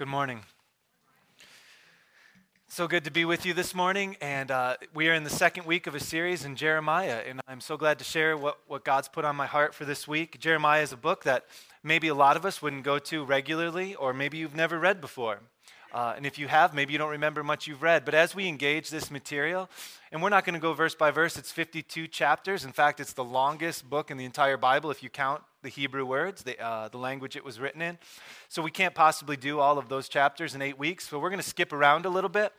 Good morning. So good to be with you this morning. And uh, we are in the second week of a series in Jeremiah. And I'm so glad to share what, what God's put on my heart for this week. Jeremiah is a book that maybe a lot of us wouldn't go to regularly, or maybe you've never read before. Uh, and if you have, maybe you don't remember much you've read. But as we engage this material, and we're not going to go verse by verse, it's 52 chapters. In fact, it's the longest book in the entire Bible if you count the Hebrew words, the, uh, the language it was written in. So we can't possibly do all of those chapters in eight weeks. So we're going to skip around a little bit.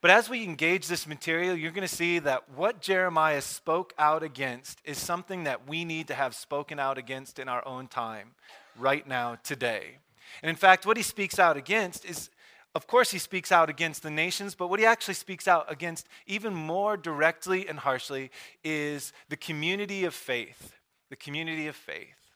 But as we engage this material, you're going to see that what Jeremiah spoke out against is something that we need to have spoken out against in our own time, right now, today. And in fact, what he speaks out against is of course, he speaks out against the nations, but what he actually speaks out against even more directly and harshly is the community of faith. The community of faith.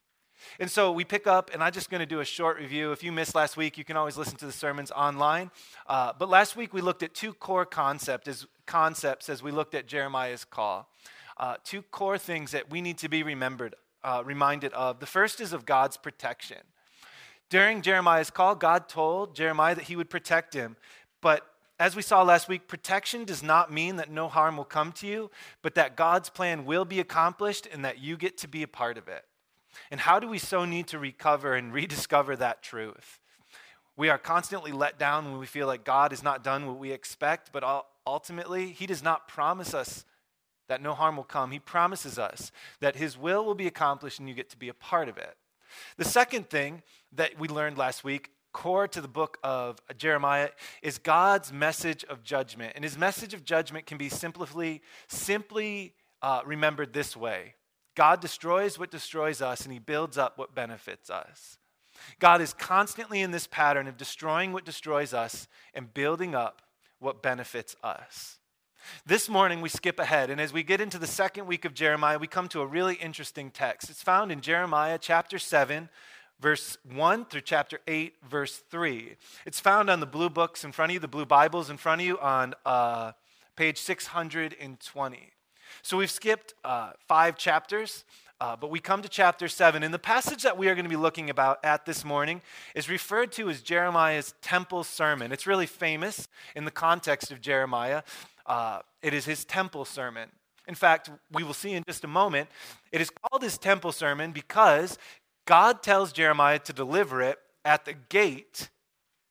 And so we pick up, and I'm just going to do a short review. If you missed last week, you can always listen to the sermons online. Uh, but last week we looked at two core concept as, concepts as we looked at Jeremiah's call. Uh, two core things that we need to be remembered, uh, reminded of. The first is of God's protection. During Jeremiah's call, God told Jeremiah that he would protect him. But as we saw last week, protection does not mean that no harm will come to you, but that God's plan will be accomplished and that you get to be a part of it. And how do we so need to recover and rediscover that truth? We are constantly let down when we feel like God has not done what we expect, but ultimately, He does not promise us that no harm will come. He promises us that His will will be accomplished and you get to be a part of it. The second thing that we learned last week, core to the book of Jeremiah, is God's message of judgment. And his message of judgment can be simply, simply uh, remembered this way God destroys what destroys us, and he builds up what benefits us. God is constantly in this pattern of destroying what destroys us and building up what benefits us. This morning, we skip ahead, and as we get into the second week of Jeremiah, we come to a really interesting text. It's found in Jeremiah chapter 7, verse 1 through chapter 8, verse 3. It's found on the blue books in front of you, the blue Bibles in front of you on uh, page 620. So we've skipped uh, five chapters. Uh, but we come to chapter 7, and the passage that we are going to be looking about at this morning is referred to as Jeremiah's temple sermon. It's really famous in the context of Jeremiah. Uh, it is his temple sermon. In fact, we will see in just a moment, it is called his temple sermon because God tells Jeremiah to deliver it at the gate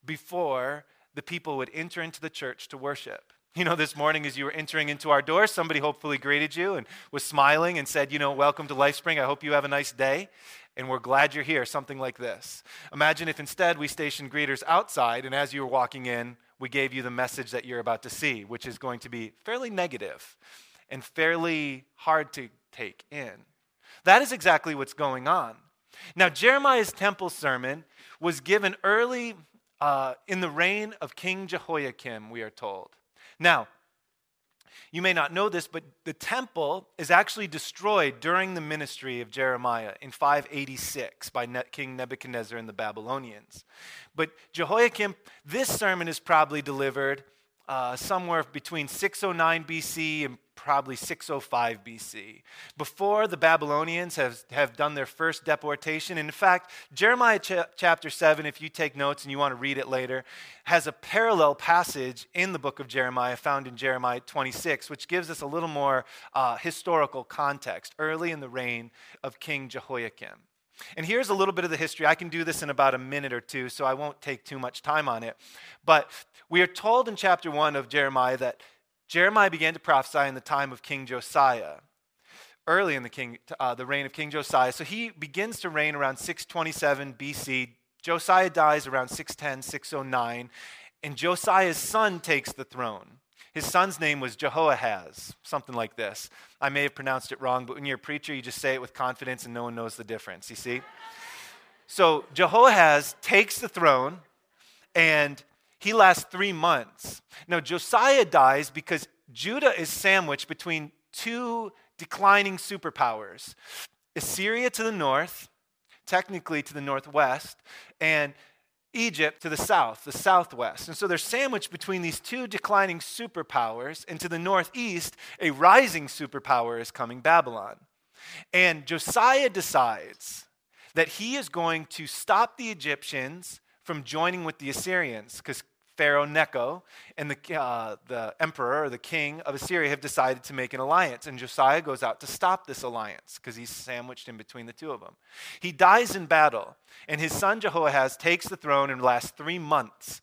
before the people would enter into the church to worship. You know, this morning as you were entering into our door, somebody hopefully greeted you and was smiling and said, You know, welcome to LifeSpring. I hope you have a nice day. And we're glad you're here. Something like this. Imagine if instead we stationed greeters outside, and as you were walking in, we gave you the message that you're about to see, which is going to be fairly negative and fairly hard to take in. That is exactly what's going on. Now, Jeremiah's temple sermon was given early uh, in the reign of King Jehoiakim, we are told. Now, you may not know this, but the temple is actually destroyed during the ministry of Jeremiah in 586 by King Nebuchadnezzar and the Babylonians. But Jehoiakim, this sermon is probably delivered uh, somewhere between 609 BC and probably 605 BC, before the Babylonians have, have done their first deportation. And in fact, Jeremiah ch- chapter 7, if you take notes and you want to read it later, has a parallel passage in the book of Jeremiah found in Jeremiah 26, which gives us a little more uh, historical context early in the reign of King Jehoiakim. And here's a little bit of the history. I can do this in about a minute or two, so I won't take too much time on it. But we are told in chapter 1 of Jeremiah that Jeremiah began to prophesy in the time of King Josiah, early in the, king, uh, the reign of King Josiah. So he begins to reign around 627 BC. Josiah dies around 610, 609, and Josiah's son takes the throne. His son's name was Jehoahaz, something like this. I may have pronounced it wrong, but when you're a preacher, you just say it with confidence and no one knows the difference, you see? So Jehoahaz takes the throne and he lasts three months. Now, Josiah dies because Judah is sandwiched between two declining superpowers Assyria to the north, technically to the northwest, and Egypt to the south, the southwest. And so they're sandwiched between these two declining superpowers, and to the northeast, a rising superpower is coming Babylon. And Josiah decides that he is going to stop the Egyptians from joining with the Assyrians because Pharaoh Necho and the, uh, the emperor or the king of Assyria have decided to make an alliance. And Josiah goes out to stop this alliance because he's sandwiched in between the two of them. He dies in battle, and his son Jehoahaz takes the throne and lasts three months.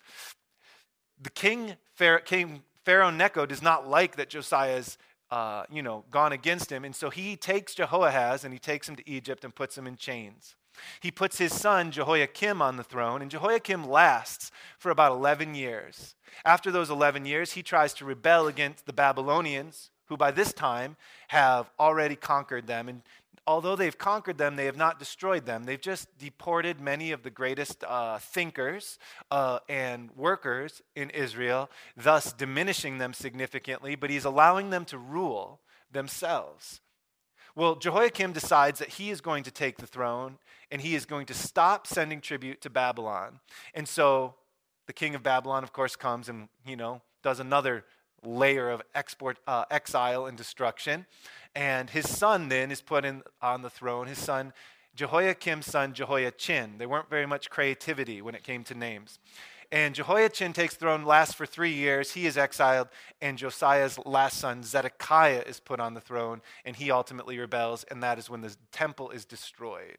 The king, Pharaoh, king Pharaoh Necho does not like that Josiah's uh, you know, gone against him. And so he takes Jehoahaz and he takes him to Egypt and puts him in chains. He puts his son Jehoiakim on the throne, and Jehoiakim lasts for about 11 years. After those 11 years, he tries to rebel against the Babylonians, who by this time have already conquered them. And although they've conquered them, they have not destroyed them. They've just deported many of the greatest uh, thinkers uh, and workers in Israel, thus diminishing them significantly, but he's allowing them to rule themselves. Well, Jehoiakim decides that he is going to take the throne and he is going to stop sending tribute to Babylon. And so the king of Babylon, of course, comes and, you know, does another layer of export, uh, exile and destruction. And his son then is put in, on the throne. His son, Jehoiakim's son, Jehoiachin. There weren't very much creativity when it came to names. And Jehoiachin takes throne, lasts for three years. He is exiled, and Josiah's last son, Zedekiah, is put on the throne, and he ultimately rebels, and that is when the temple is destroyed.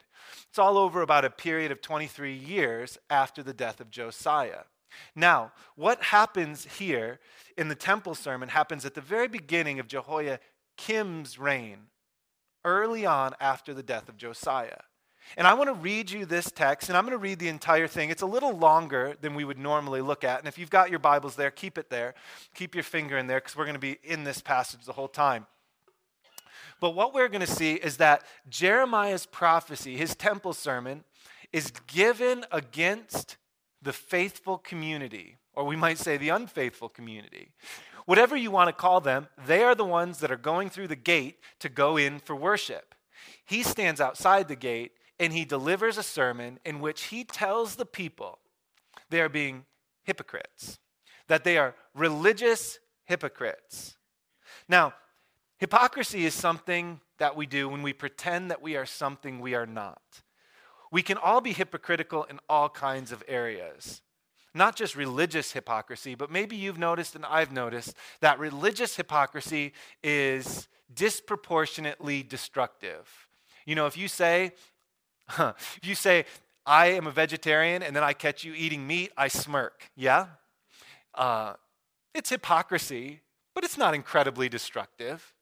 It's all over about a period of 23 years after the death of Josiah. Now, what happens here in the temple sermon happens at the very beginning of Jehoiakim's reign, early on after the death of Josiah. And I want to read you this text, and I'm going to read the entire thing. It's a little longer than we would normally look at. And if you've got your Bibles there, keep it there. Keep your finger in there because we're going to be in this passage the whole time. But what we're going to see is that Jeremiah's prophecy, his temple sermon, is given against the faithful community, or we might say the unfaithful community. Whatever you want to call them, they are the ones that are going through the gate to go in for worship. He stands outside the gate and he delivers a sermon in which he tells the people they are being hypocrites, that they are religious hypocrites. Now, hypocrisy is something that we do when we pretend that we are something we are not. We can all be hypocritical in all kinds of areas. Not just religious hypocrisy, but maybe you've noticed and I've noticed that religious hypocrisy is disproportionately destructive. You know, if you say, if you say, I am a vegetarian and then I catch you eating meat, I smirk. Yeah? Uh, it's hypocrisy, but it's not incredibly destructive.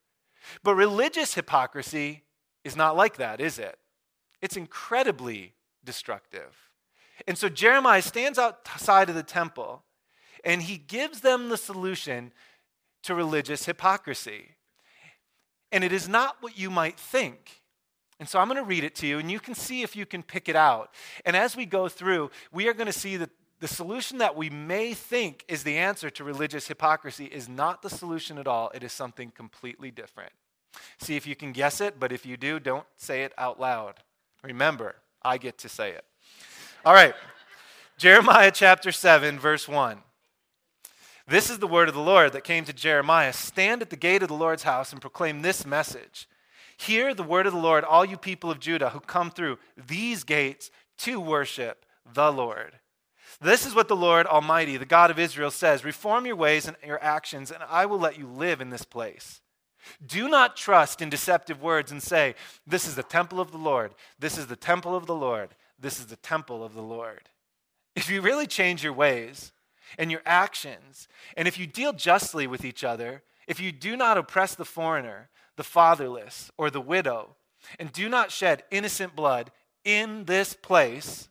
But religious hypocrisy is not like that, is it? It's incredibly destructive. And so Jeremiah stands outside of the temple and he gives them the solution to religious hypocrisy. And it is not what you might think. And so I'm going to read it to you, and you can see if you can pick it out. And as we go through, we are going to see that the solution that we may think is the answer to religious hypocrisy is not the solution at all. It is something completely different. See if you can guess it, but if you do, don't say it out loud. Remember, I get to say it. All right, Jeremiah chapter 7, verse 1. This is the word of the Lord that came to Jeremiah Stand at the gate of the Lord's house and proclaim this message. Hear the word of the Lord, all you people of Judah who come through these gates to worship the Lord. This is what the Lord Almighty, the God of Israel, says Reform your ways and your actions, and I will let you live in this place. Do not trust in deceptive words and say, This is the temple of the Lord. This is the temple of the Lord. This is the temple of the Lord. If you really change your ways and your actions, and if you deal justly with each other, if you do not oppress the foreigner, the fatherless, or the widow, and do not shed innocent blood in this place,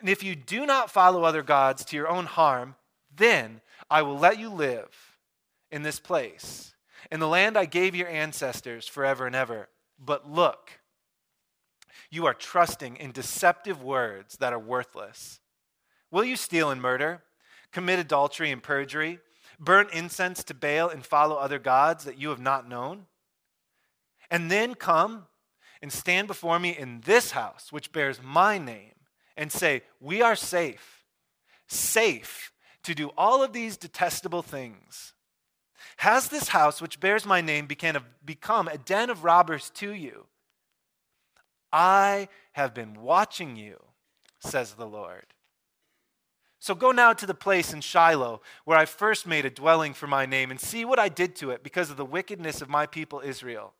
and if you do not follow other gods to your own harm, then I will let you live in this place, in the land I gave your ancestors forever and ever. But look, you are trusting in deceptive words that are worthless. Will you steal and murder, commit adultery and perjury, burn incense to Baal, and follow other gods that you have not known? And then come and stand before me in this house, which bears my name, and say, We are safe, safe to do all of these detestable things. Has this house, which bears my name, become a den of robbers to you? I have been watching you, says the Lord. So go now to the place in Shiloh where I first made a dwelling for my name and see what I did to it because of the wickedness of my people Israel.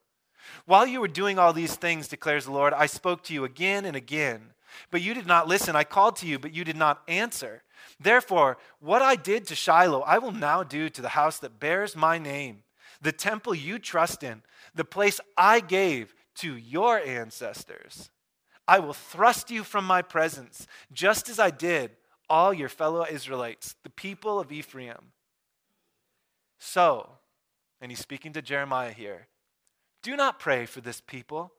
While you were doing all these things, declares the Lord, I spoke to you again and again, but you did not listen. I called to you, but you did not answer. Therefore, what I did to Shiloh, I will now do to the house that bears my name, the temple you trust in, the place I gave to your ancestors. I will thrust you from my presence, just as I did all your fellow Israelites, the people of Ephraim. So, and he's speaking to Jeremiah here, do not pray for this people,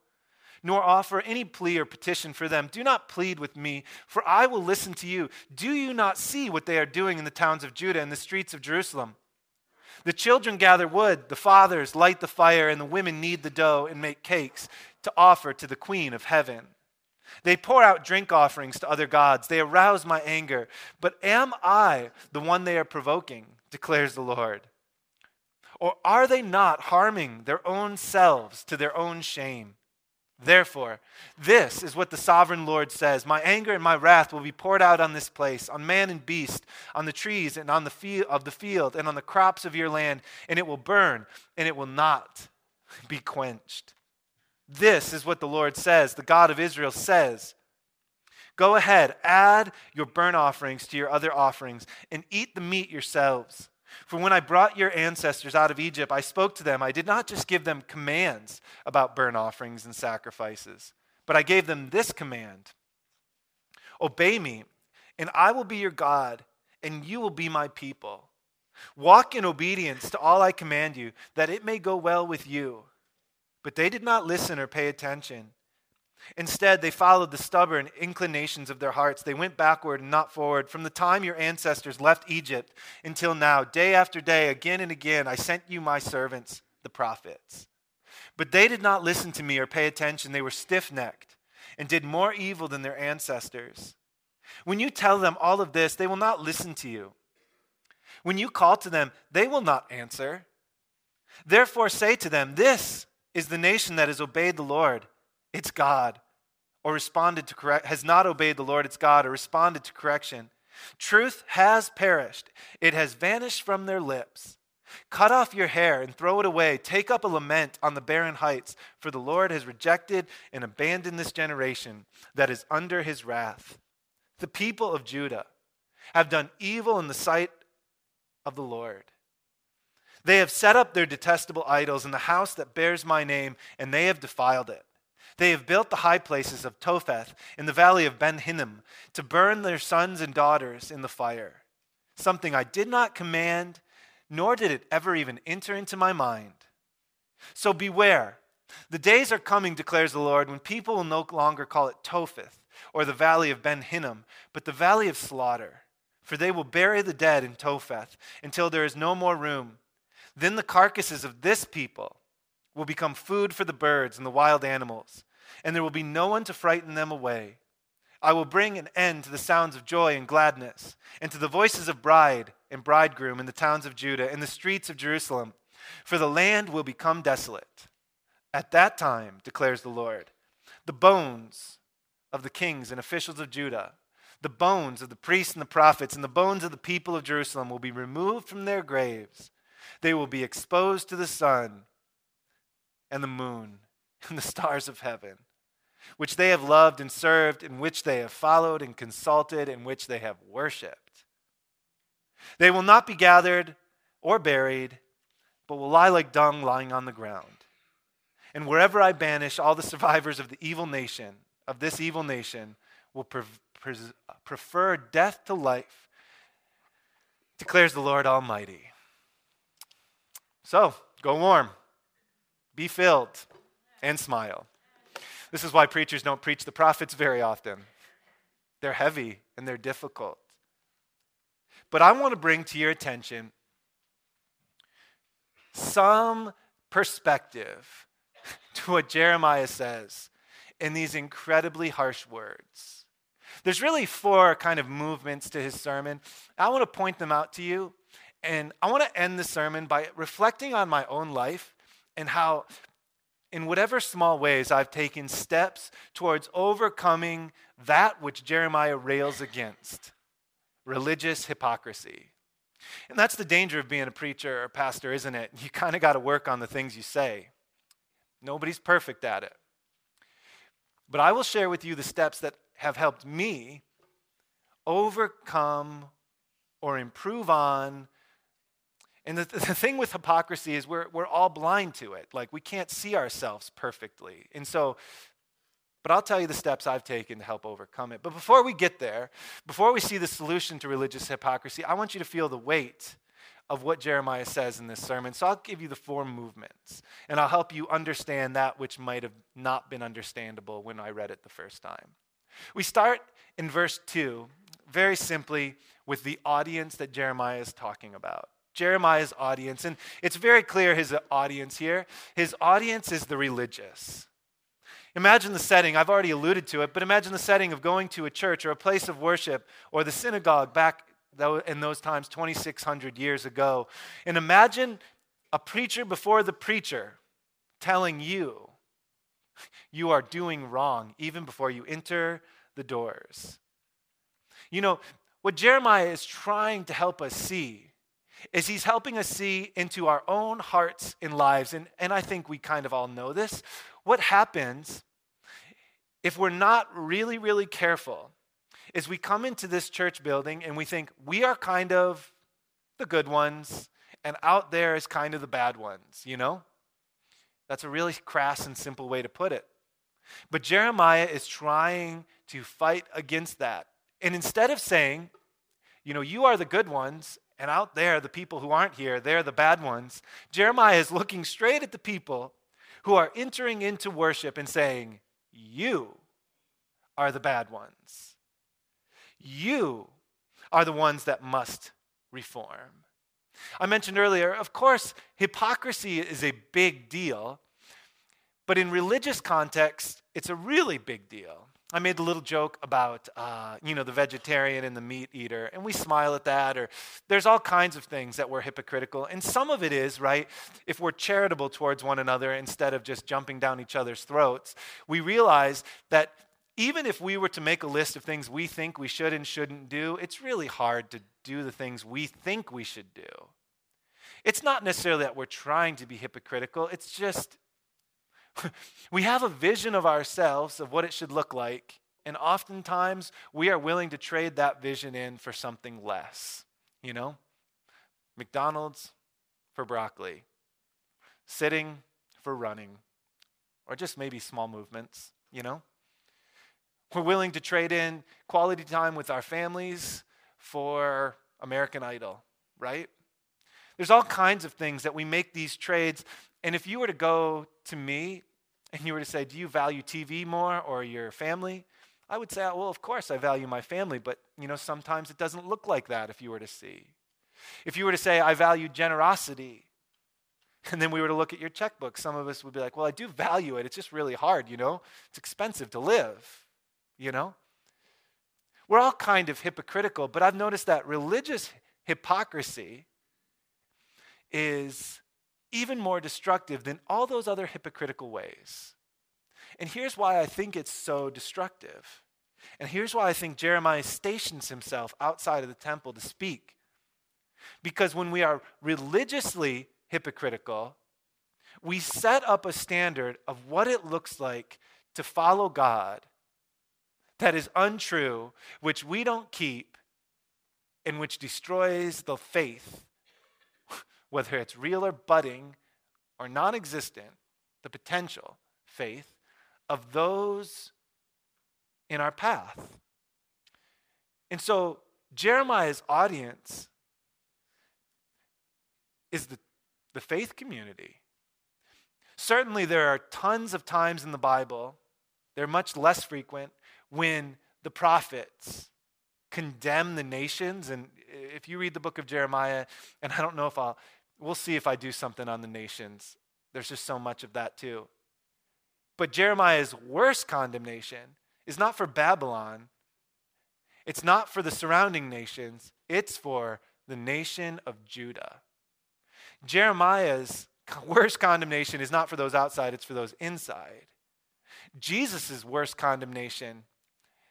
nor offer any plea or petition for them. Do not plead with me, for I will listen to you. Do you not see what they are doing in the towns of Judah and the streets of Jerusalem? The children gather wood, the fathers light the fire, and the women knead the dough and make cakes to offer to the queen of heaven. They pour out drink offerings to other gods. They arouse my anger. But am I the one they are provoking? declares the Lord. Or are they not harming their own selves to their own shame? Therefore, this is what the sovereign Lord says My anger and my wrath will be poured out on this place, on man and beast, on the trees and on the field of the field, and on the crops of your land, and it will burn, and it will not be quenched. This is what the Lord says, the God of Israel says. Go ahead, add your burnt offerings to your other offerings, and eat the meat yourselves. For when I brought your ancestors out of Egypt, I spoke to them. I did not just give them commands about burnt offerings and sacrifices, but I gave them this command Obey me, and I will be your God, and you will be my people. Walk in obedience to all I command you, that it may go well with you. But they did not listen or pay attention. Instead, they followed the stubborn inclinations of their hearts. They went backward and not forward. From the time your ancestors left Egypt until now, day after day, again and again, I sent you my servants, the prophets. But they did not listen to me or pay attention. They were stiff necked and did more evil than their ancestors. When you tell them all of this, they will not listen to you. When you call to them, they will not answer. Therefore, say to them, This is the nation that has obeyed the Lord, its God, or responded to correct, has not obeyed the Lord, its God, or responded to correction. Truth has perished, it has vanished from their lips. Cut off your hair and throw it away. Take up a lament on the barren heights, for the Lord has rejected and abandoned this generation that is under his wrath. The people of Judah have done evil in the sight of the Lord. They have set up their detestable idols in the house that bears my name, and they have defiled it. They have built the high places of Topheth in the valley of Ben Hinnom to burn their sons and daughters in the fire. Something I did not command, nor did it ever even enter into my mind. So beware. The days are coming, declares the Lord, when people will no longer call it Topheth or the valley of Ben Hinnom, but the valley of slaughter. For they will bury the dead in Topheth until there is no more room then the carcasses of this people will become food for the birds and the wild animals, and there will be no one to frighten them away. I will bring an end to the sounds of joy and gladness, and to the voices of bride and bridegroom in the towns of Judah and the streets of Jerusalem, for the land will become desolate. At that time, declares the Lord, the bones of the kings and officials of Judah, the bones of the priests and the prophets, and the bones of the people of Jerusalem will be removed from their graves they will be exposed to the sun and the moon and the stars of heaven, which they have loved and served, in which they have followed and consulted, in which they have worshiped. They will not be gathered or buried, but will lie like dung lying on the ground. And wherever I banish all the survivors of the evil nation, of this evil nation, will pre- pre- prefer death to life, declares the Lord Almighty. So, go warm, be filled, and smile. This is why preachers don't preach the prophets very often. They're heavy and they're difficult. But I want to bring to your attention some perspective to what Jeremiah says in these incredibly harsh words. There's really four kind of movements to his sermon. I want to point them out to you and I want to end the sermon by reflecting on my own life and how, in whatever small ways, I've taken steps towards overcoming that which Jeremiah rails against religious hypocrisy. And that's the danger of being a preacher or pastor, isn't it? You kind of got to work on the things you say. Nobody's perfect at it. But I will share with you the steps that have helped me overcome or improve on. And the, the thing with hypocrisy is we're, we're all blind to it. Like we can't see ourselves perfectly. And so, but I'll tell you the steps I've taken to help overcome it. But before we get there, before we see the solution to religious hypocrisy, I want you to feel the weight of what Jeremiah says in this sermon. So I'll give you the four movements, and I'll help you understand that which might have not been understandable when I read it the first time. We start in verse 2, very simply, with the audience that Jeremiah is talking about. Jeremiah's audience, and it's very clear his audience here. His audience is the religious. Imagine the setting, I've already alluded to it, but imagine the setting of going to a church or a place of worship or the synagogue back in those times, 2,600 years ago. And imagine a preacher before the preacher telling you you are doing wrong even before you enter the doors. You know, what Jeremiah is trying to help us see is he's helping us see into our own hearts and lives. And, and I think we kind of all know this. What happens if we're not really, really careful is we come into this church building and we think we are kind of the good ones, and out there is kind of the bad ones, you know? That's a really crass and simple way to put it. But Jeremiah is trying to fight against that. And instead of saying, you know, you are the good ones, and out there, the people who aren't here, they're the bad ones, Jeremiah is looking straight at the people who are entering into worship and saying, You are the bad ones. You are the ones that must reform. I mentioned earlier, of course, hypocrisy is a big deal, but in religious context, it's a really big deal. I made a little joke about, uh, you know, the vegetarian and the meat eater, and we smile at that. Or there's all kinds of things that we're hypocritical, and some of it is right. If we're charitable towards one another instead of just jumping down each other's throats, we realize that even if we were to make a list of things we think we should and shouldn't do, it's really hard to do the things we think we should do. It's not necessarily that we're trying to be hypocritical, it's just we have a vision of ourselves of what it should look like, and oftentimes we are willing to trade that vision in for something less. You know? McDonald's for broccoli, sitting for running, or just maybe small movements, you know? We're willing to trade in quality time with our families for American Idol, right? There's all kinds of things that we make these trades. And if you were to go to me and you were to say, Do you value TV more or your family? I would say, Well, of course I value my family, but you know, sometimes it doesn't look like that if you were to see. If you were to say, I value generosity, and then we were to look at your checkbook, some of us would be like, Well, I do value it. It's just really hard, you know? It's expensive to live you know? We're all kind of hypocritical, but I've noticed that religious hypocrisy is even more destructive than all those other hypocritical ways. And here's why I think it's so destructive. And here's why I think Jeremiah stations himself outside of the temple to speak. Because when we are religiously hypocritical, we set up a standard of what it looks like to follow God that is untrue, which we don't keep, and which destroys the faith, whether it's real or budding or non existent, the potential faith of those in our path. And so Jeremiah's audience is the, the faith community. Certainly, there are tons of times in the Bible, they're much less frequent, when the prophets condemn the nations. And if you read the book of Jeremiah, and I don't know if I'll, we'll see if I do something on the nations. There's just so much of that too. But Jeremiah's worst condemnation is not for Babylon, it's not for the surrounding nations, it's for the nation of Judah. Jeremiah's worst condemnation is not for those outside, it's for those inside. Jesus' worst condemnation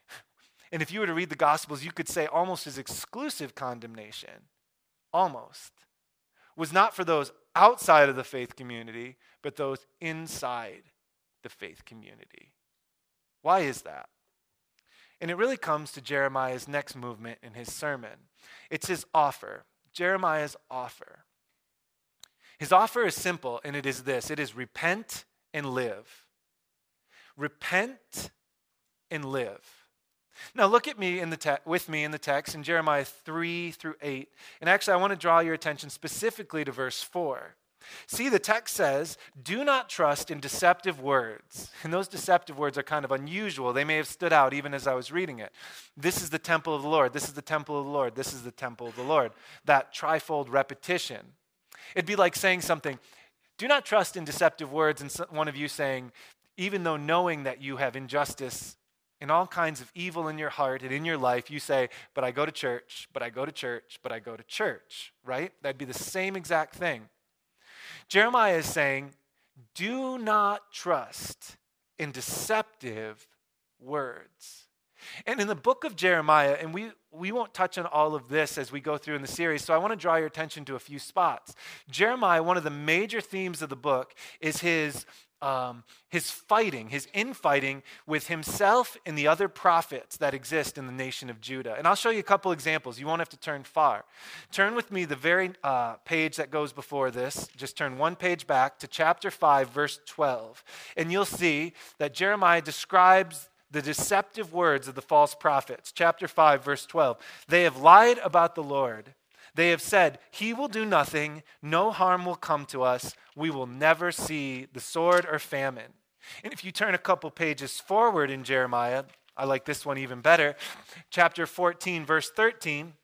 and if you were to read the Gospels, you could say almost his exclusive condemnation, almost, was not for those outside of the faith community, but those inside the faith community. Why is that? And it really comes to Jeremiah's next movement in his sermon. It's his offer, Jeremiah's offer. His offer is simple, and it is this it is repent and live. Repent and live. Now look at me in the te- with me in the text in Jeremiah 3 through 8. And actually I want to draw your attention specifically to verse 4. See, the text says, do not trust in deceptive words. And those deceptive words are kind of unusual. They may have stood out even as I was reading it. This is the temple of the Lord. This is the temple of the Lord. This is the temple of the Lord. That trifold repetition. It'd be like saying something, do not trust in deceptive words, and one of you saying, even though knowing that you have injustice and all kinds of evil in your heart and in your life, you say, But I go to church, but I go to church, but I go to church, right? That'd be the same exact thing. Jeremiah is saying, Do not trust in deceptive words. And in the book of Jeremiah, and we, we won't touch on all of this as we go through in the series, so I want to draw your attention to a few spots. Jeremiah, one of the major themes of the book is his um, his fighting, his infighting with himself and the other prophets that exist in the nation of Judah. And I'll show you a couple examples. You won't have to turn far. Turn with me the very uh, page that goes before this. Just turn one page back to chapter 5, verse 12. And you'll see that Jeremiah describes the deceptive words of the false prophets. Chapter 5, verse 12. They have lied about the Lord they have said, He will do nothing, no harm will come to us, we will never see the sword or famine. And if you turn a couple pages forward in Jeremiah, I like this one even better, chapter 14, verse 13,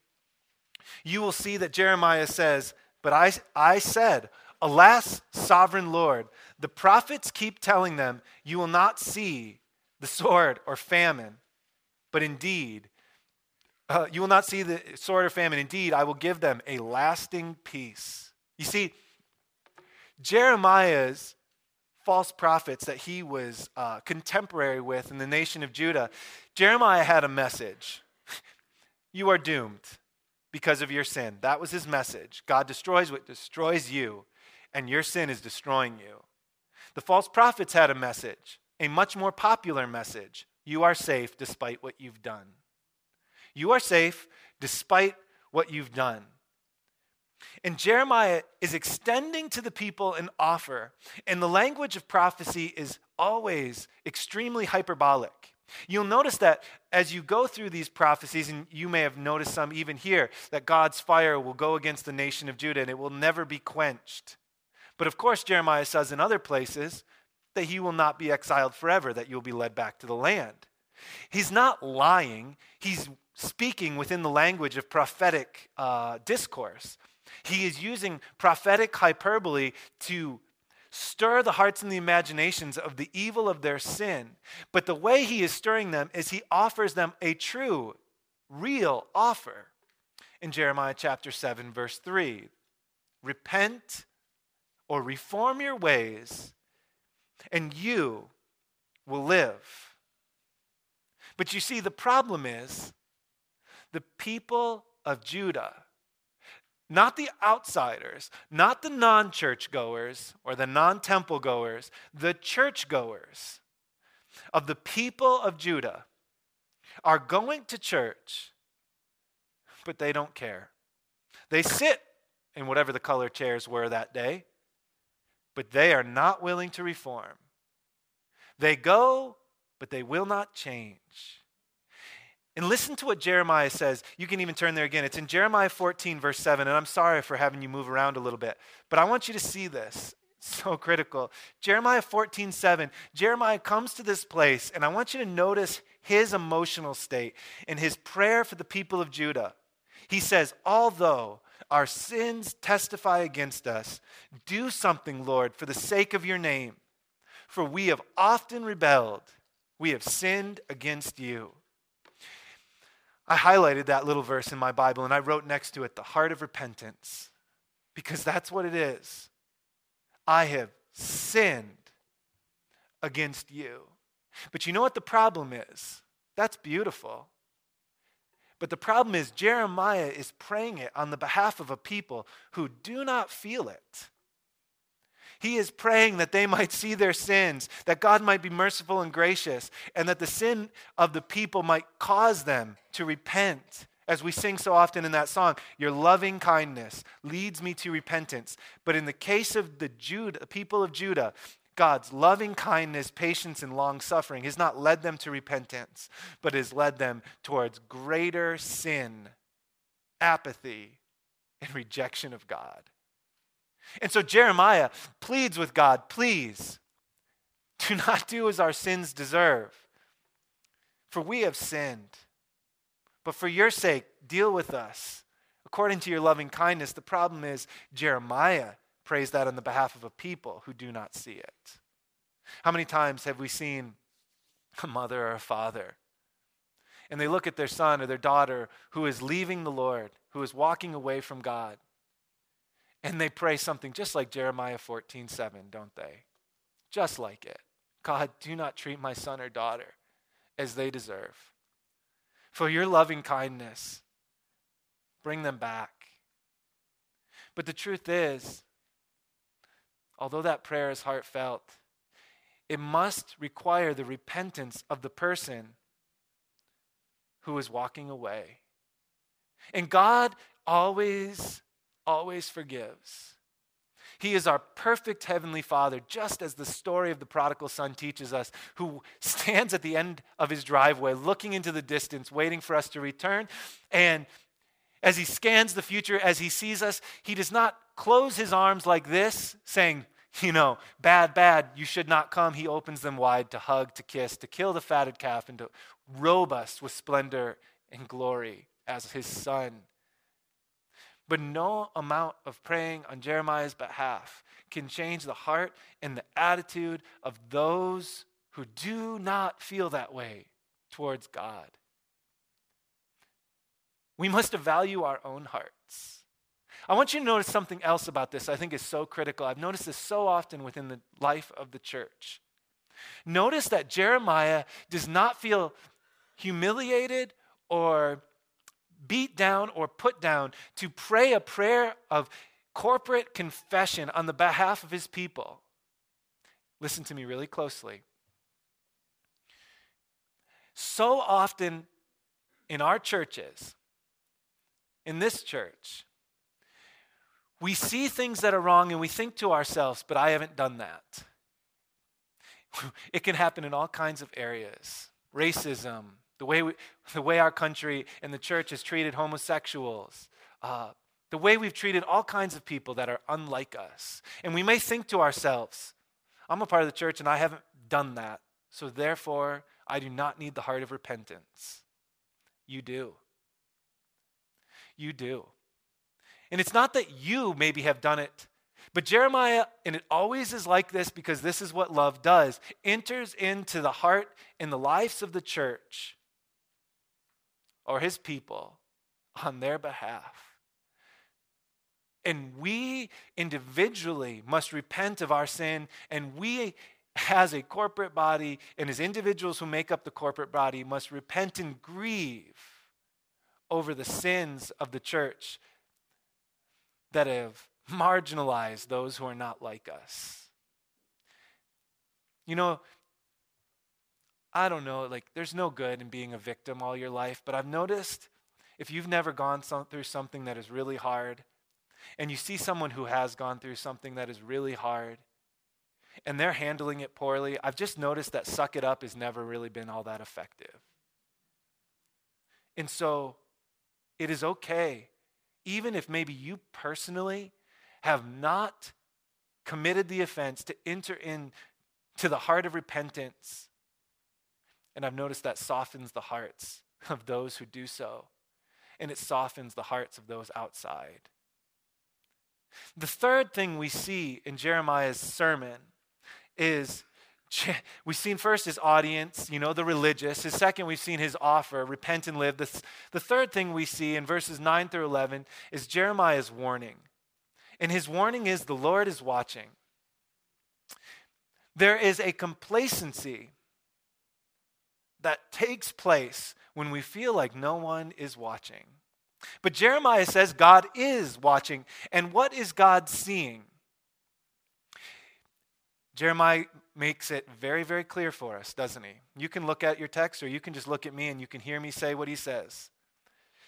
you will see that Jeremiah says, But I, I said, Alas, sovereign Lord, the prophets keep telling them, You will not see the sword or famine, but indeed, uh, you will not see the sword or famine. Indeed, I will give them a lasting peace. You see, Jeremiah's false prophets that he was uh, contemporary with in the nation of Judah, Jeremiah had a message. you are doomed because of your sin. That was his message. God destroys what destroys you, and your sin is destroying you. The false prophets had a message, a much more popular message. You are safe despite what you've done. You are safe despite what you've done. And Jeremiah is extending to the people an offer, and the language of prophecy is always extremely hyperbolic. You'll notice that as you go through these prophecies, and you may have noticed some even here, that God's fire will go against the nation of Judah and it will never be quenched. But of course, Jeremiah says in other places that he will not be exiled forever, that you'll be led back to the land. He's not lying, he's speaking within the language of prophetic uh, discourse. He is using prophetic hyperbole to stir the hearts and the imaginations of the evil of their sin. But the way he is stirring them is he offers them a true, real offer. In Jeremiah chapter 7, verse 3 Repent or reform your ways, and you will live. But you see, the problem is the people of Judah, not the outsiders, not the non church goers or the non temple goers, the church goers of the people of Judah are going to church, but they don't care. They sit in whatever the color chairs were that day, but they are not willing to reform. They go, but they will not change. And listen to what Jeremiah says. You can even turn there again. It's in Jeremiah 14, verse 7. And I'm sorry for having you move around a little bit, but I want you to see this. so critical. Jeremiah 14, 7. Jeremiah comes to this place, and I want you to notice his emotional state and his prayer for the people of Judah. He says, Although our sins testify against us, do something, Lord, for the sake of your name. For we have often rebelled, we have sinned against you. I highlighted that little verse in my Bible and I wrote next to it, the heart of repentance, because that's what it is. I have sinned against you. But you know what the problem is? That's beautiful. But the problem is, Jeremiah is praying it on the behalf of a people who do not feel it. He is praying that they might see their sins, that God might be merciful and gracious, and that the sin of the people might cause them to repent. As we sing so often in that song, your loving kindness leads me to repentance. But in the case of the Judah, people of Judah, God's loving kindness, patience, and long suffering has not led them to repentance, but has led them towards greater sin, apathy, and rejection of God. And so Jeremiah pleads with God, please do not do as our sins deserve. For we have sinned. But for your sake, deal with us according to your loving kindness. The problem is, Jeremiah prays that on the behalf of a people who do not see it. How many times have we seen a mother or a father and they look at their son or their daughter who is leaving the Lord, who is walking away from God, and they pray something just like Jeremiah 14 7, don't they? Just like it. God, do not treat my son or daughter as they deserve. For your loving kindness, bring them back. But the truth is, although that prayer is heartfelt, it must require the repentance of the person who is walking away. And God always always forgives. He is our perfect heavenly Father, just as the story of the prodigal son teaches us, who stands at the end of his driveway, looking into the distance, waiting for us to return. And as he scans the future, as he sees us, he does not close his arms like this, saying, you know, bad, bad, you should not come. He opens them wide to hug, to kiss, to kill the fatted calf, and to robe us with splendor and glory as his son. But no amount of praying on Jeremiah's behalf can change the heart and the attitude of those who do not feel that way towards God. We must value our own hearts. I want you to notice something else about this I think is so critical. I've noticed this so often within the life of the church. Notice that Jeremiah does not feel humiliated or beat down or put down to pray a prayer of corporate confession on the behalf of his people. Listen to me really closely. So often in our churches, in this church, we see things that are wrong and we think to ourselves, but I haven't done that. It can happen in all kinds of areas racism, the way, we, the way our country and the church has treated homosexuals, uh, the way we've treated all kinds of people that are unlike us. And we may think to ourselves, I'm a part of the church and I haven't done that, so therefore I do not need the heart of repentance. You do. You do. And it's not that you maybe have done it but Jeremiah, and it always is like this because this is what love does, enters into the heart and the lives of the church or his people on their behalf. And we individually must repent of our sin, and we, as a corporate body and as individuals who make up the corporate body, must repent and grieve over the sins of the church that have marginalized those who are not like us. You know, I don't know, like there's no good in being a victim all your life, but I've noticed if you've never gone some, through something that is really hard, and you see someone who has gone through something that is really hard, and they're handling it poorly, I've just noticed that suck it up has never really been all that effective. And so it is okay, even if maybe you personally have not committed the offense to enter into the heart of repentance and I've noticed that softens the hearts of those who do so, and it softens the hearts of those outside. The third thing we see in Jeremiah's sermon is we've seen first his audience, you know, the religious. His second, we've seen his offer, repent and live. The, third thing we see in verses 9 through 11 is Jeremiah's warning. And his warning is the Lord is watching. There is a complacency that takes place when we feel like no one is watching. But Jeremiah says God is watching. And what is God seeing? Jeremiah makes it very, very clear for us, doesn't he? You can look at your text or you can just look at me and you can hear me say what he says.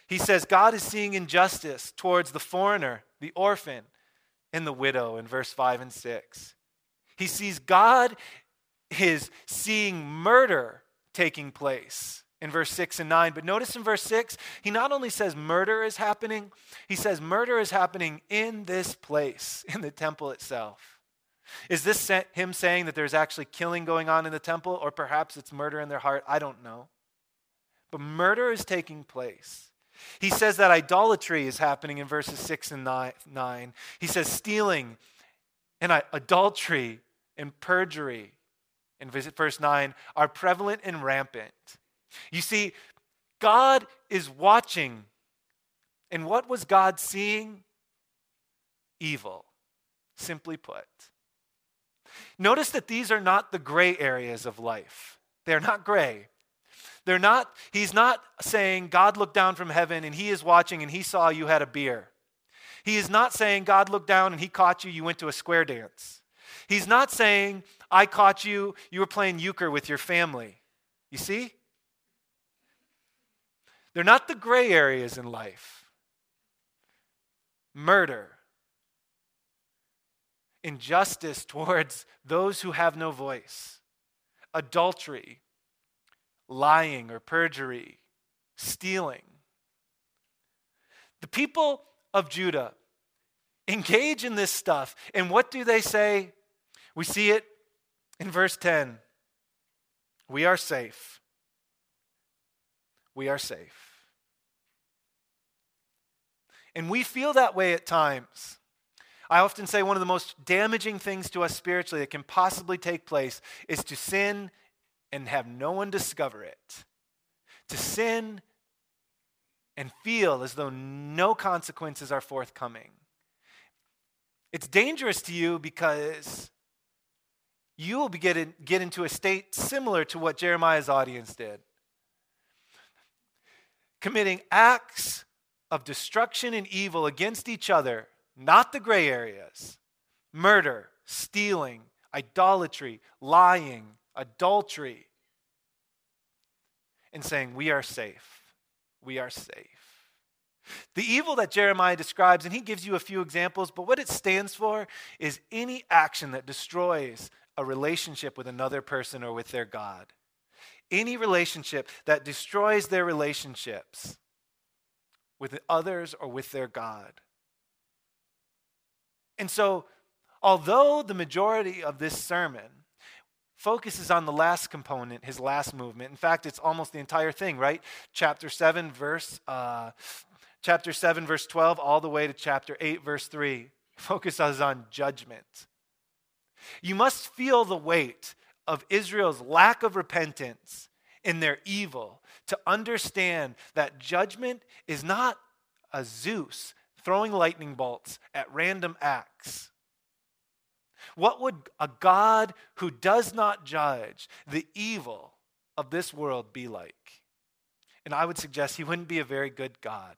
He says God is seeing injustice towards the foreigner, the orphan, and the widow in verse 5 and 6. He sees God is seeing murder taking place in verse 6 and 9. But notice in verse 6, he not only says murder is happening, he says murder is happening in this place, in the temple itself. Is this him saying that there's actually killing going on in the temple, or perhaps it's murder in their heart? I don't know. But murder is taking place. He says that idolatry is happening in verses 6 and 9. He says stealing and adultery and perjury in verse 9 are prevalent and rampant. You see, God is watching. And what was God seeing? Evil, simply put. Notice that these are not the gray areas of life. They're not gray. They're not, he's not saying God looked down from heaven and he is watching and he saw you had a beer. He is not saying God looked down and he caught you, you went to a square dance. He's not saying, I caught you, you were playing euchre with your family. You see? They're not the gray areas in life. Murder, injustice towards those who have no voice, adultery, lying or perjury, stealing. The people of Judah engage in this stuff. And what do they say? We see it in verse 10. We are safe. We are safe. And we feel that way at times. I often say one of the most damaging things to us spiritually that can possibly take place is to sin and have no one discover it. To sin and feel as though no consequences are forthcoming. It's dangerous to you because you will get, in, get into a state similar to what Jeremiah's audience did. Committing acts of destruction and evil against each other, not the gray areas murder, stealing, idolatry, lying, adultery, and saying, We are safe. We are safe. The evil that Jeremiah describes, and he gives you a few examples, but what it stands for is any action that destroys a relationship with another person or with their God. Any relationship that destroys their relationships with others or with their God. And so, although the majority of this sermon focuses on the last component, his last movement. In fact, it's almost the entire thing, right? Chapter 7, verse, uh, chapter 7, verse 12, all the way to chapter 8, verse 3, focuses on judgment. You must feel the weight of Israel's lack of repentance in their evil to understand that judgment is not a Zeus throwing lightning bolts at random acts. What would a God who does not judge the evil of this world be like? And I would suggest he wouldn't be a very good God.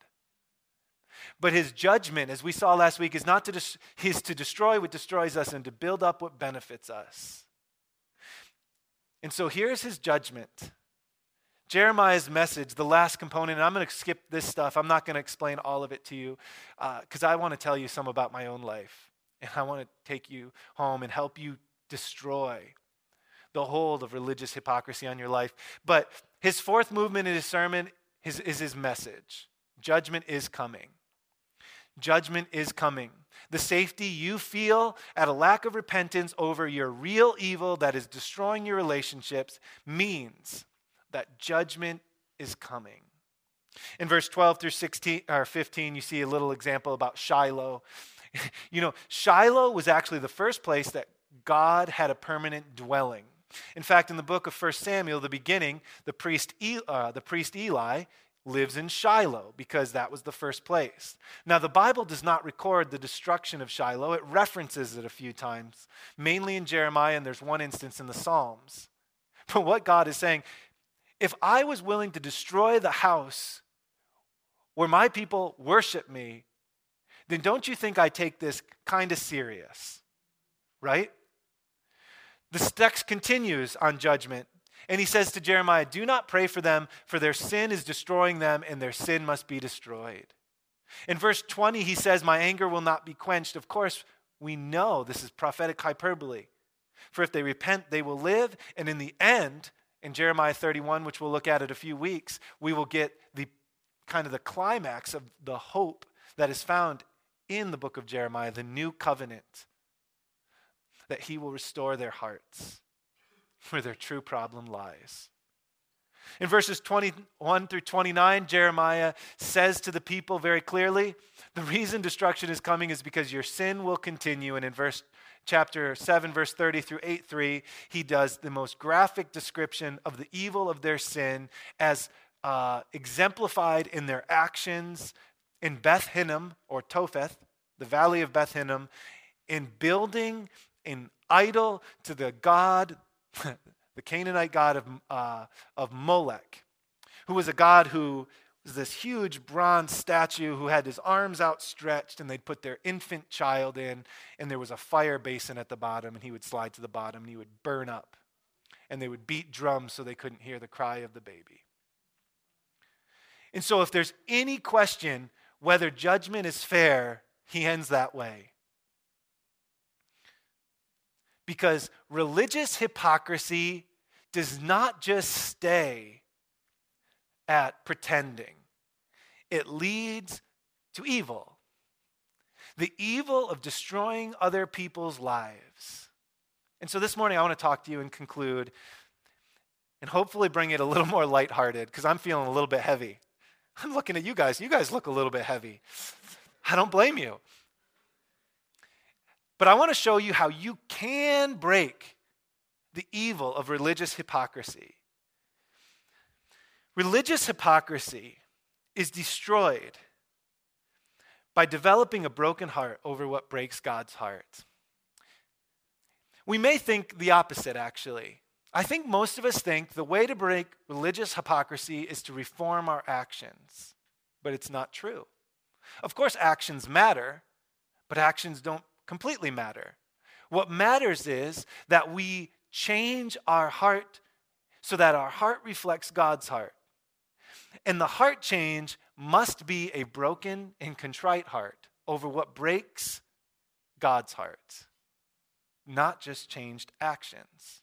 But his judgment, as we saw last week, is not to, des- is to destroy what destroys us and to build up what benefits us. And so here's his judgment. Jeremiah's message, the last component, and I'm going to skip this stuff. I'm not going to explain all of it to you because uh, I want to tell you some about my own life. And I want to take you home and help you destroy the hold of religious hypocrisy on your life. But his fourth movement in his sermon is, is his message judgment is coming. Judgment is coming. The safety you feel at a lack of repentance over your real evil that is destroying your relationships means that judgment is coming. In verse 12 through 16 or 15, you see a little example about Shiloh. you know, Shiloh was actually the first place that God had a permanent dwelling. In fact, in the book of 1 Samuel, the beginning, the priest, uh, the priest Eli lives in Shiloh because that was the first place. Now, the Bible does not record the destruction of Shiloh, it references it a few times, mainly in Jeremiah, and there's one instance in the Psalms. But what God is saying, if I was willing to destroy the house where my people worship me, then don't you think I take this kind of serious? Right? The text continues on judgment. And he says to Jeremiah, Do not pray for them, for their sin is destroying them, and their sin must be destroyed. In verse 20, he says, My anger will not be quenched. Of course, we know this is prophetic hyperbole. For if they repent, they will live. And in the end, in Jeremiah 31, which we'll look at in a few weeks, we will get the kind of the climax of the hope that is found in the book of Jeremiah, the new covenant, that he will restore their hearts where their true problem lies. In verses 21 through 29, Jeremiah says to the people very clearly, the reason destruction is coming is because your sin will continue. And in verse chapter 7, verse 30 through 8 3, he does the most graphic description of the evil of their sin as uh, exemplified in their actions in Beth Hinnom or Topheth, the valley of Beth Hinnom, in building an idol to the God, the Canaanite god of, uh, of Molech, who was a god who was this huge bronze statue who had his arms outstretched, and they'd put their infant child in, and there was a fire basin at the bottom, and he would slide to the bottom, and he would burn up. And they would beat drums so they couldn't hear the cry of the baby. And so, if there's any question whether judgment is fair, he ends that way. Because religious hypocrisy does not just stay at pretending, it leads to evil. The evil of destroying other people's lives. And so this morning I want to talk to you and conclude and hopefully bring it a little more lighthearted because I'm feeling a little bit heavy. I'm looking at you guys. You guys look a little bit heavy. I don't blame you. But I want to show you how you can break the evil of religious hypocrisy. Religious hypocrisy is destroyed by developing a broken heart over what breaks God's heart. We may think the opposite, actually. I think most of us think the way to break religious hypocrisy is to reform our actions, but it's not true. Of course, actions matter, but actions don't completely matter. What matters is that we change our heart so that our heart reflects God's heart. And the heart change must be a broken and contrite heart over what breaks God's heart, not just changed actions.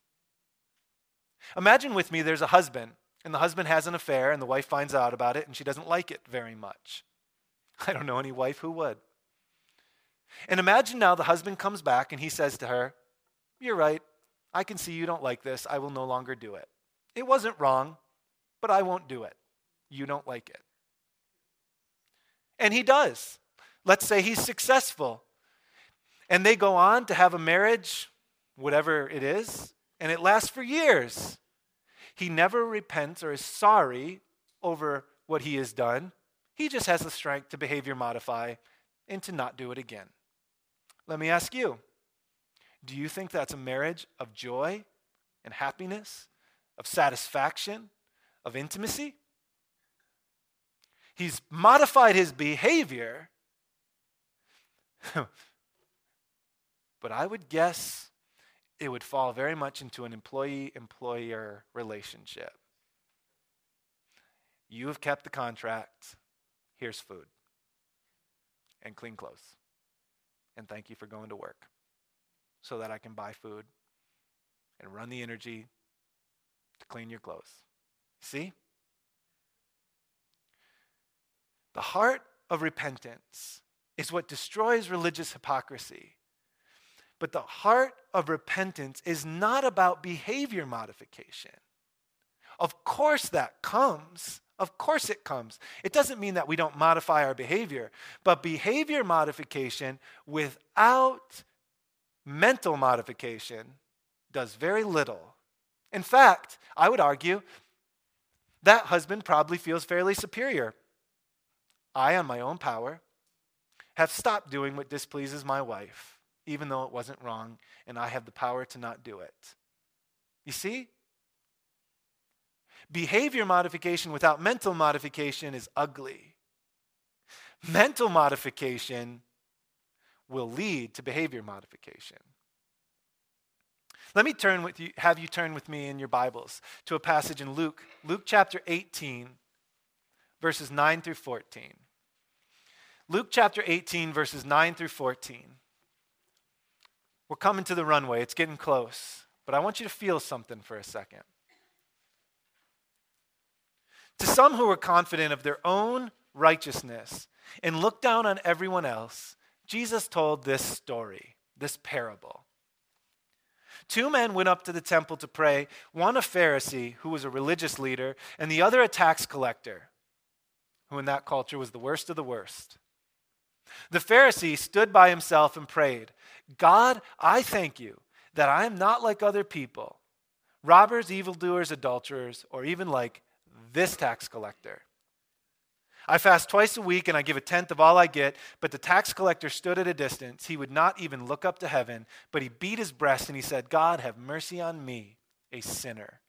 Imagine with me there's a husband, and the husband has an affair, and the wife finds out about it, and she doesn't like it very much. I don't know any wife who would. And imagine now the husband comes back and he says to her, You're right. I can see you don't like this. I will no longer do it. It wasn't wrong, but I won't do it. You don't like it. And he does. Let's say he's successful. And they go on to have a marriage, whatever it is, and it lasts for years. He never repents or is sorry over what he has done. He just has the strength to behavior modify and to not do it again. Let me ask you do you think that's a marriage of joy and happiness, of satisfaction, of intimacy? He's modified his behavior, but I would guess it would fall very much into an employee employer relationship. You have kept the contract, here's food and clean clothes and thank you for going to work so that I can buy food and run the energy to clean your clothes. See? The heart of repentance is what destroys religious hypocrisy. But the heart of repentance is not about behavior modification. Of course, that comes. Of course, it comes. It doesn't mean that we don't modify our behavior, but behavior modification without mental modification does very little. In fact, I would argue that husband probably feels fairly superior. I, on my own power, have stopped doing what displeases my wife, even though it wasn't wrong, and I have the power to not do it. You see? Behavior modification without mental modification is ugly. Mental modification will lead to behavior modification. Let me turn with you, have you turn with me in your Bibles to a passage in Luke, Luke chapter 18, verses 9 through 14. Luke chapter 18, verses 9 through 14. We're coming to the runway, it's getting close, but I want you to feel something for a second. To some who were confident of their own righteousness and looked down on everyone else, Jesus told this story, this parable. Two men went up to the temple to pray, one a Pharisee, who was a religious leader, and the other a tax collector, who in that culture was the worst of the worst. The Pharisee stood by himself and prayed, God, I thank you that I am not like other people, robbers, evildoers, adulterers, or even like this tax collector. I fast twice a week and I give a tenth of all I get. But the tax collector stood at a distance. He would not even look up to heaven, but he beat his breast and he said, God, have mercy on me, a sinner.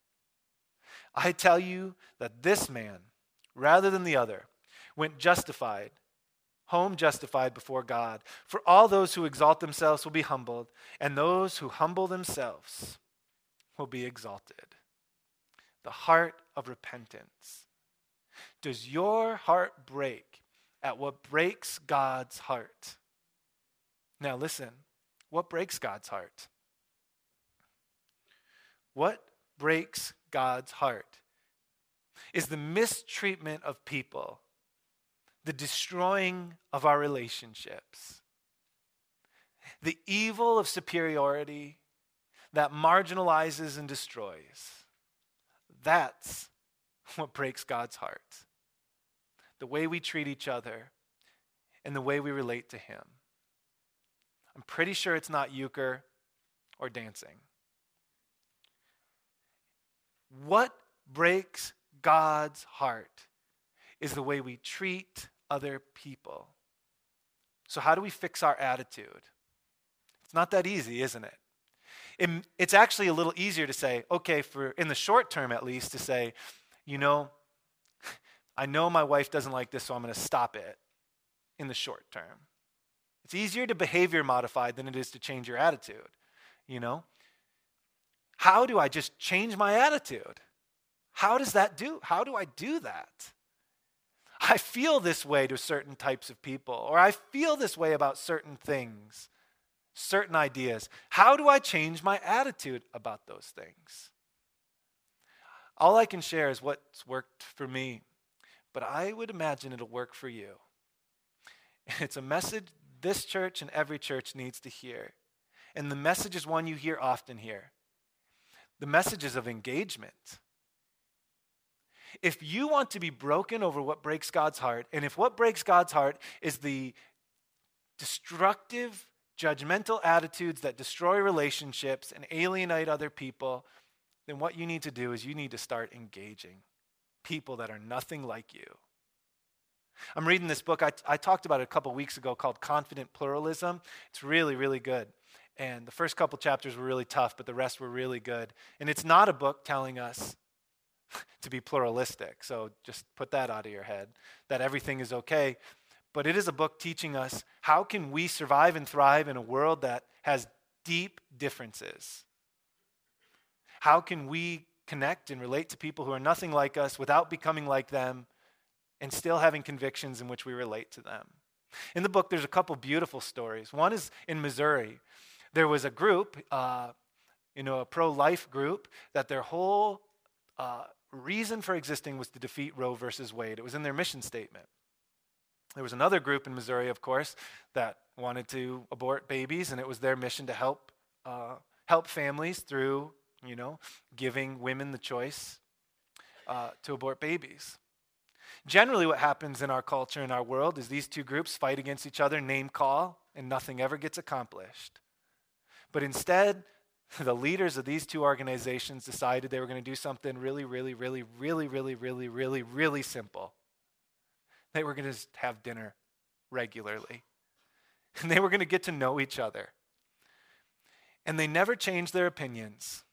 I tell you that this man, rather than the other, went justified, home justified before God. For all those who exalt themselves will be humbled, and those who humble themselves will be exalted. The heart of repentance does your heart break at what breaks God's heart? Now, listen what breaks God's heart? What breaks God's heart is the mistreatment of people, the destroying of our relationships, the evil of superiority that marginalizes and destroys. That's what breaks God's heart the way we treat each other, and the way we relate to Him. I'm pretty sure it's not euchre or dancing. What breaks God's heart is the way we treat other people. So, how do we fix our attitude? It's not that easy, isn't it? It it's actually a little easier to say, okay, for in the short term at least, to say, you know, I know my wife doesn't like this, so I'm going to stop it in the short term. It's easier to behavior modify than it is to change your attitude, you know? How do I just change my attitude? How does that do? How do I do that? I feel this way to certain types of people, or I feel this way about certain things, certain ideas. How do I change my attitude about those things? All I can share is what's worked for me but I would imagine it'll work for you. It's a message this church and every church needs to hear. And the message is one you hear often here the message is of engagement. If you want to be broken over what breaks God's heart, and if what breaks God's heart is the destructive, judgmental attitudes that destroy relationships and alienate other people, then what you need to do is you need to start engaging people that are nothing like you. I'm reading this book. I, I talked about it a couple weeks ago called Confident Pluralism. It's really, really good. And the first couple chapters were really tough, but the rest were really good. And it's not a book telling us to be pluralistic. So just put that out of your head that everything is okay. But it is a book teaching us how can we survive and thrive in a world that has deep differences? How can we connect and relate to people who are nothing like us without becoming like them and still having convictions in which we relate to them. In the book, there's a couple beautiful stories. One is in Missouri. There was a group, uh, you know, a pro life group, that their whole uh, reason for existing was to defeat Roe versus Wade. It was in their mission statement. There was another group in Missouri, of course, that wanted to abort babies, and it was their mission to help, uh, help families through you know, giving women the choice uh, to abort babies. Generally, what happens in our culture, in our world, is these two groups fight against each other, name call, and nothing ever gets accomplished. But instead, the leaders of these two organizations decided they were going to do something really, really, really, really, really, really, really, really simple. They were going to have dinner regularly. And they were going to get to know each other. And they never changed their opinions.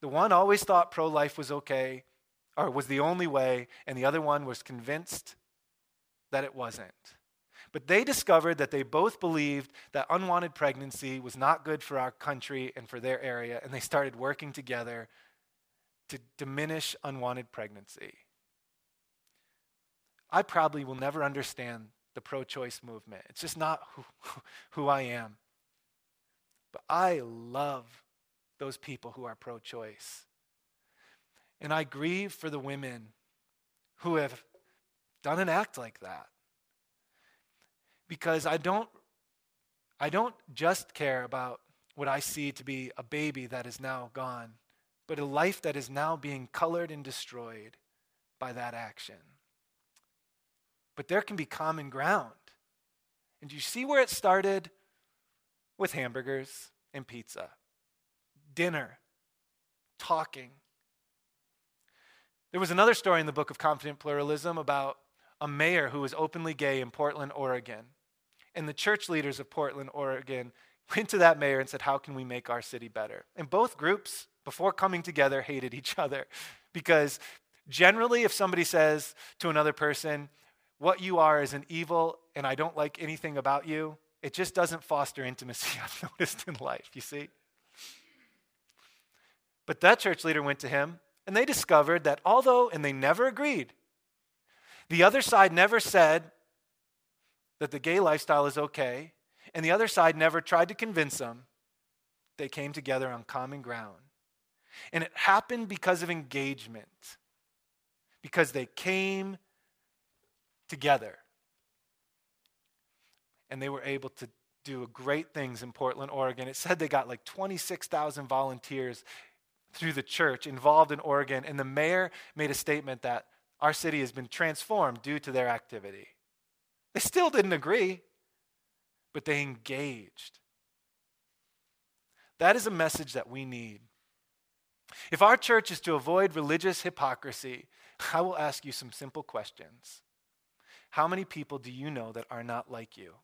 The one always thought pro life was okay, or was the only way, and the other one was convinced that it wasn't. But they discovered that they both believed that unwanted pregnancy was not good for our country and for their area, and they started working together to diminish unwanted pregnancy. I probably will never understand the pro choice movement. It's just not who, who I am. But I love those people who are pro choice. And I grieve for the women who have done an act like that. Because I don't I don't just care about what I see to be a baby that is now gone, but a life that is now being colored and destroyed by that action. But there can be common ground. And do you see where it started? With hamburgers and pizza, dinner, talking. There was another story in the book of Confident Pluralism about a mayor who was openly gay in Portland, Oregon. And the church leaders of Portland, Oregon went to that mayor and said, How can we make our city better? And both groups, before coming together, hated each other because generally, if somebody says to another person, What you are is an evil and I don't like anything about you, it just doesn't foster intimacy, I've noticed in life, you see? But that church leader went to him and they discovered that although, and they never agreed, the other side never said that the gay lifestyle is okay, and the other side never tried to convince them, they came together on common ground. And it happened because of engagement, because they came together. And they were able to do great things in Portland, Oregon. It said they got like 26,000 volunteers through the church involved in Oregon, and the mayor made a statement that our city has been transformed due to their activity. They still didn't agree, but they engaged. That is a message that we need. If our church is to avoid religious hypocrisy, I will ask you some simple questions. How many people do you know that are not like you?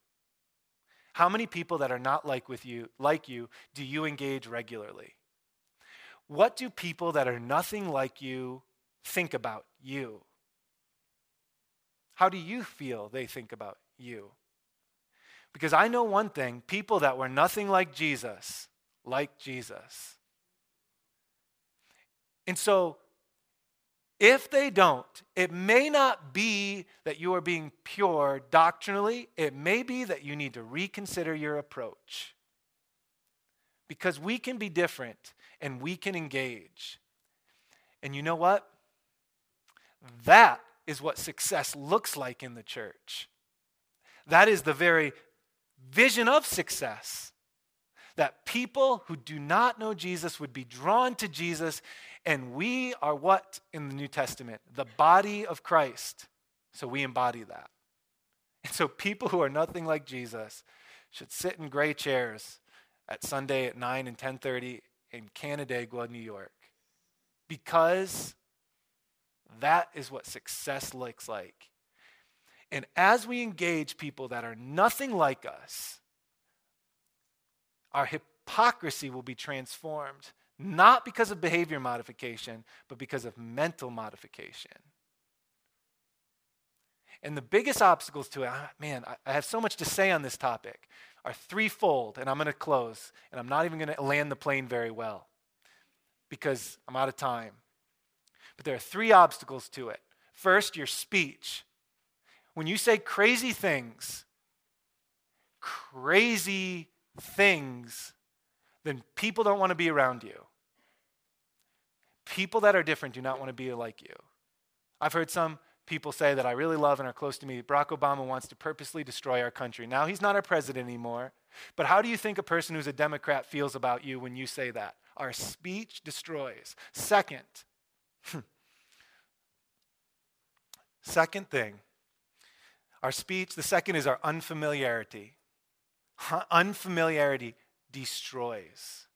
How many people that are not like with you, like you, do you engage regularly? What do people that are nothing like you think about you? How do you feel they think about you? Because I know one thing people that were nothing like Jesus, like Jesus. And so, if they don't, it may not be that you are being pure doctrinally, it may be that you need to reconsider your approach. Because we can be different and we can engage. And you know what? That is what success looks like in the church. That is the very vision of success. That people who do not know Jesus would be drawn to Jesus, and we are what in the New Testament? The body of Christ. So we embody that. And so people who are nothing like Jesus should sit in gray chairs at Sunday at 9 and 10:30 in Canandaigua, New York. Because that is what success looks like. And as we engage people that are nothing like us, our hypocrisy will be transformed, not because of behavior modification, but because of mental modification. And the biggest obstacles to it, man, I have so much to say on this topic, are threefold. And I'm going to close, and I'm not even going to land the plane very well because I'm out of time. But there are three obstacles to it. First, your speech. When you say crazy things, crazy things, then people don't want to be around you. People that are different do not want to be like you. I've heard some people say that I really love and are close to me. Barack Obama wants to purposely destroy our country. Now, he's not our president anymore. But how do you think a person who's a Democrat feels about you when you say that? Our speech destroys. Second, hmm. second thing, our speech, the second is our unfamiliarity. Unfamiliarity destroys.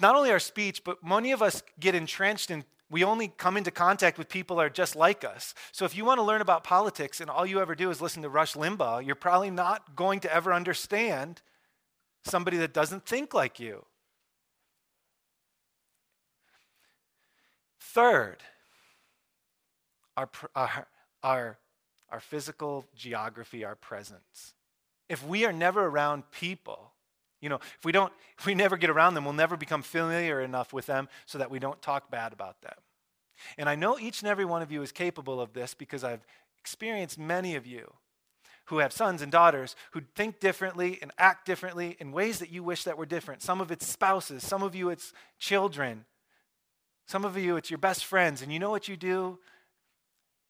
Not only our speech, but many of us get entrenched in we only come into contact with people that are just like us. So if you want to learn about politics and all you ever do is listen to Rush Limbaugh, you're probably not going to ever understand somebody that doesn't think like you. Third, our, our, our, our physical geography, our presence. If we are never around people, you know, if we don't, if we never get around them, we'll never become familiar enough with them so that we don't talk bad about them. And I know each and every one of you is capable of this because I've experienced many of you who have sons and daughters who think differently and act differently in ways that you wish that were different. Some of it's spouses, some of you it's children, some of you it's your best friends. And you know what you do?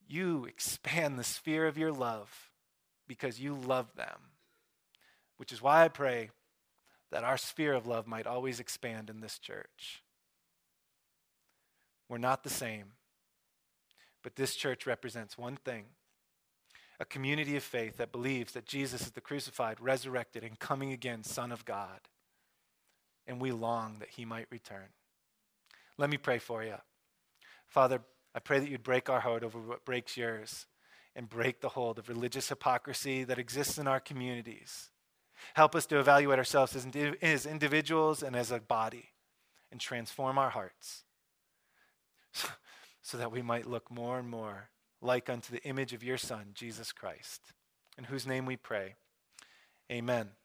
You expand the sphere of your love because you love them. Which is why I pray that our sphere of love might always expand in this church. We're not the same, but this church represents one thing a community of faith that believes that Jesus is the crucified, resurrected, and coming again Son of God. And we long that he might return. Let me pray for you. Father, I pray that you'd break our heart over what breaks yours and break the hold of religious hypocrisy that exists in our communities. Help us to evaluate ourselves as, as individuals and as a body and transform our hearts so, so that we might look more and more like unto the image of your Son, Jesus Christ, in whose name we pray. Amen.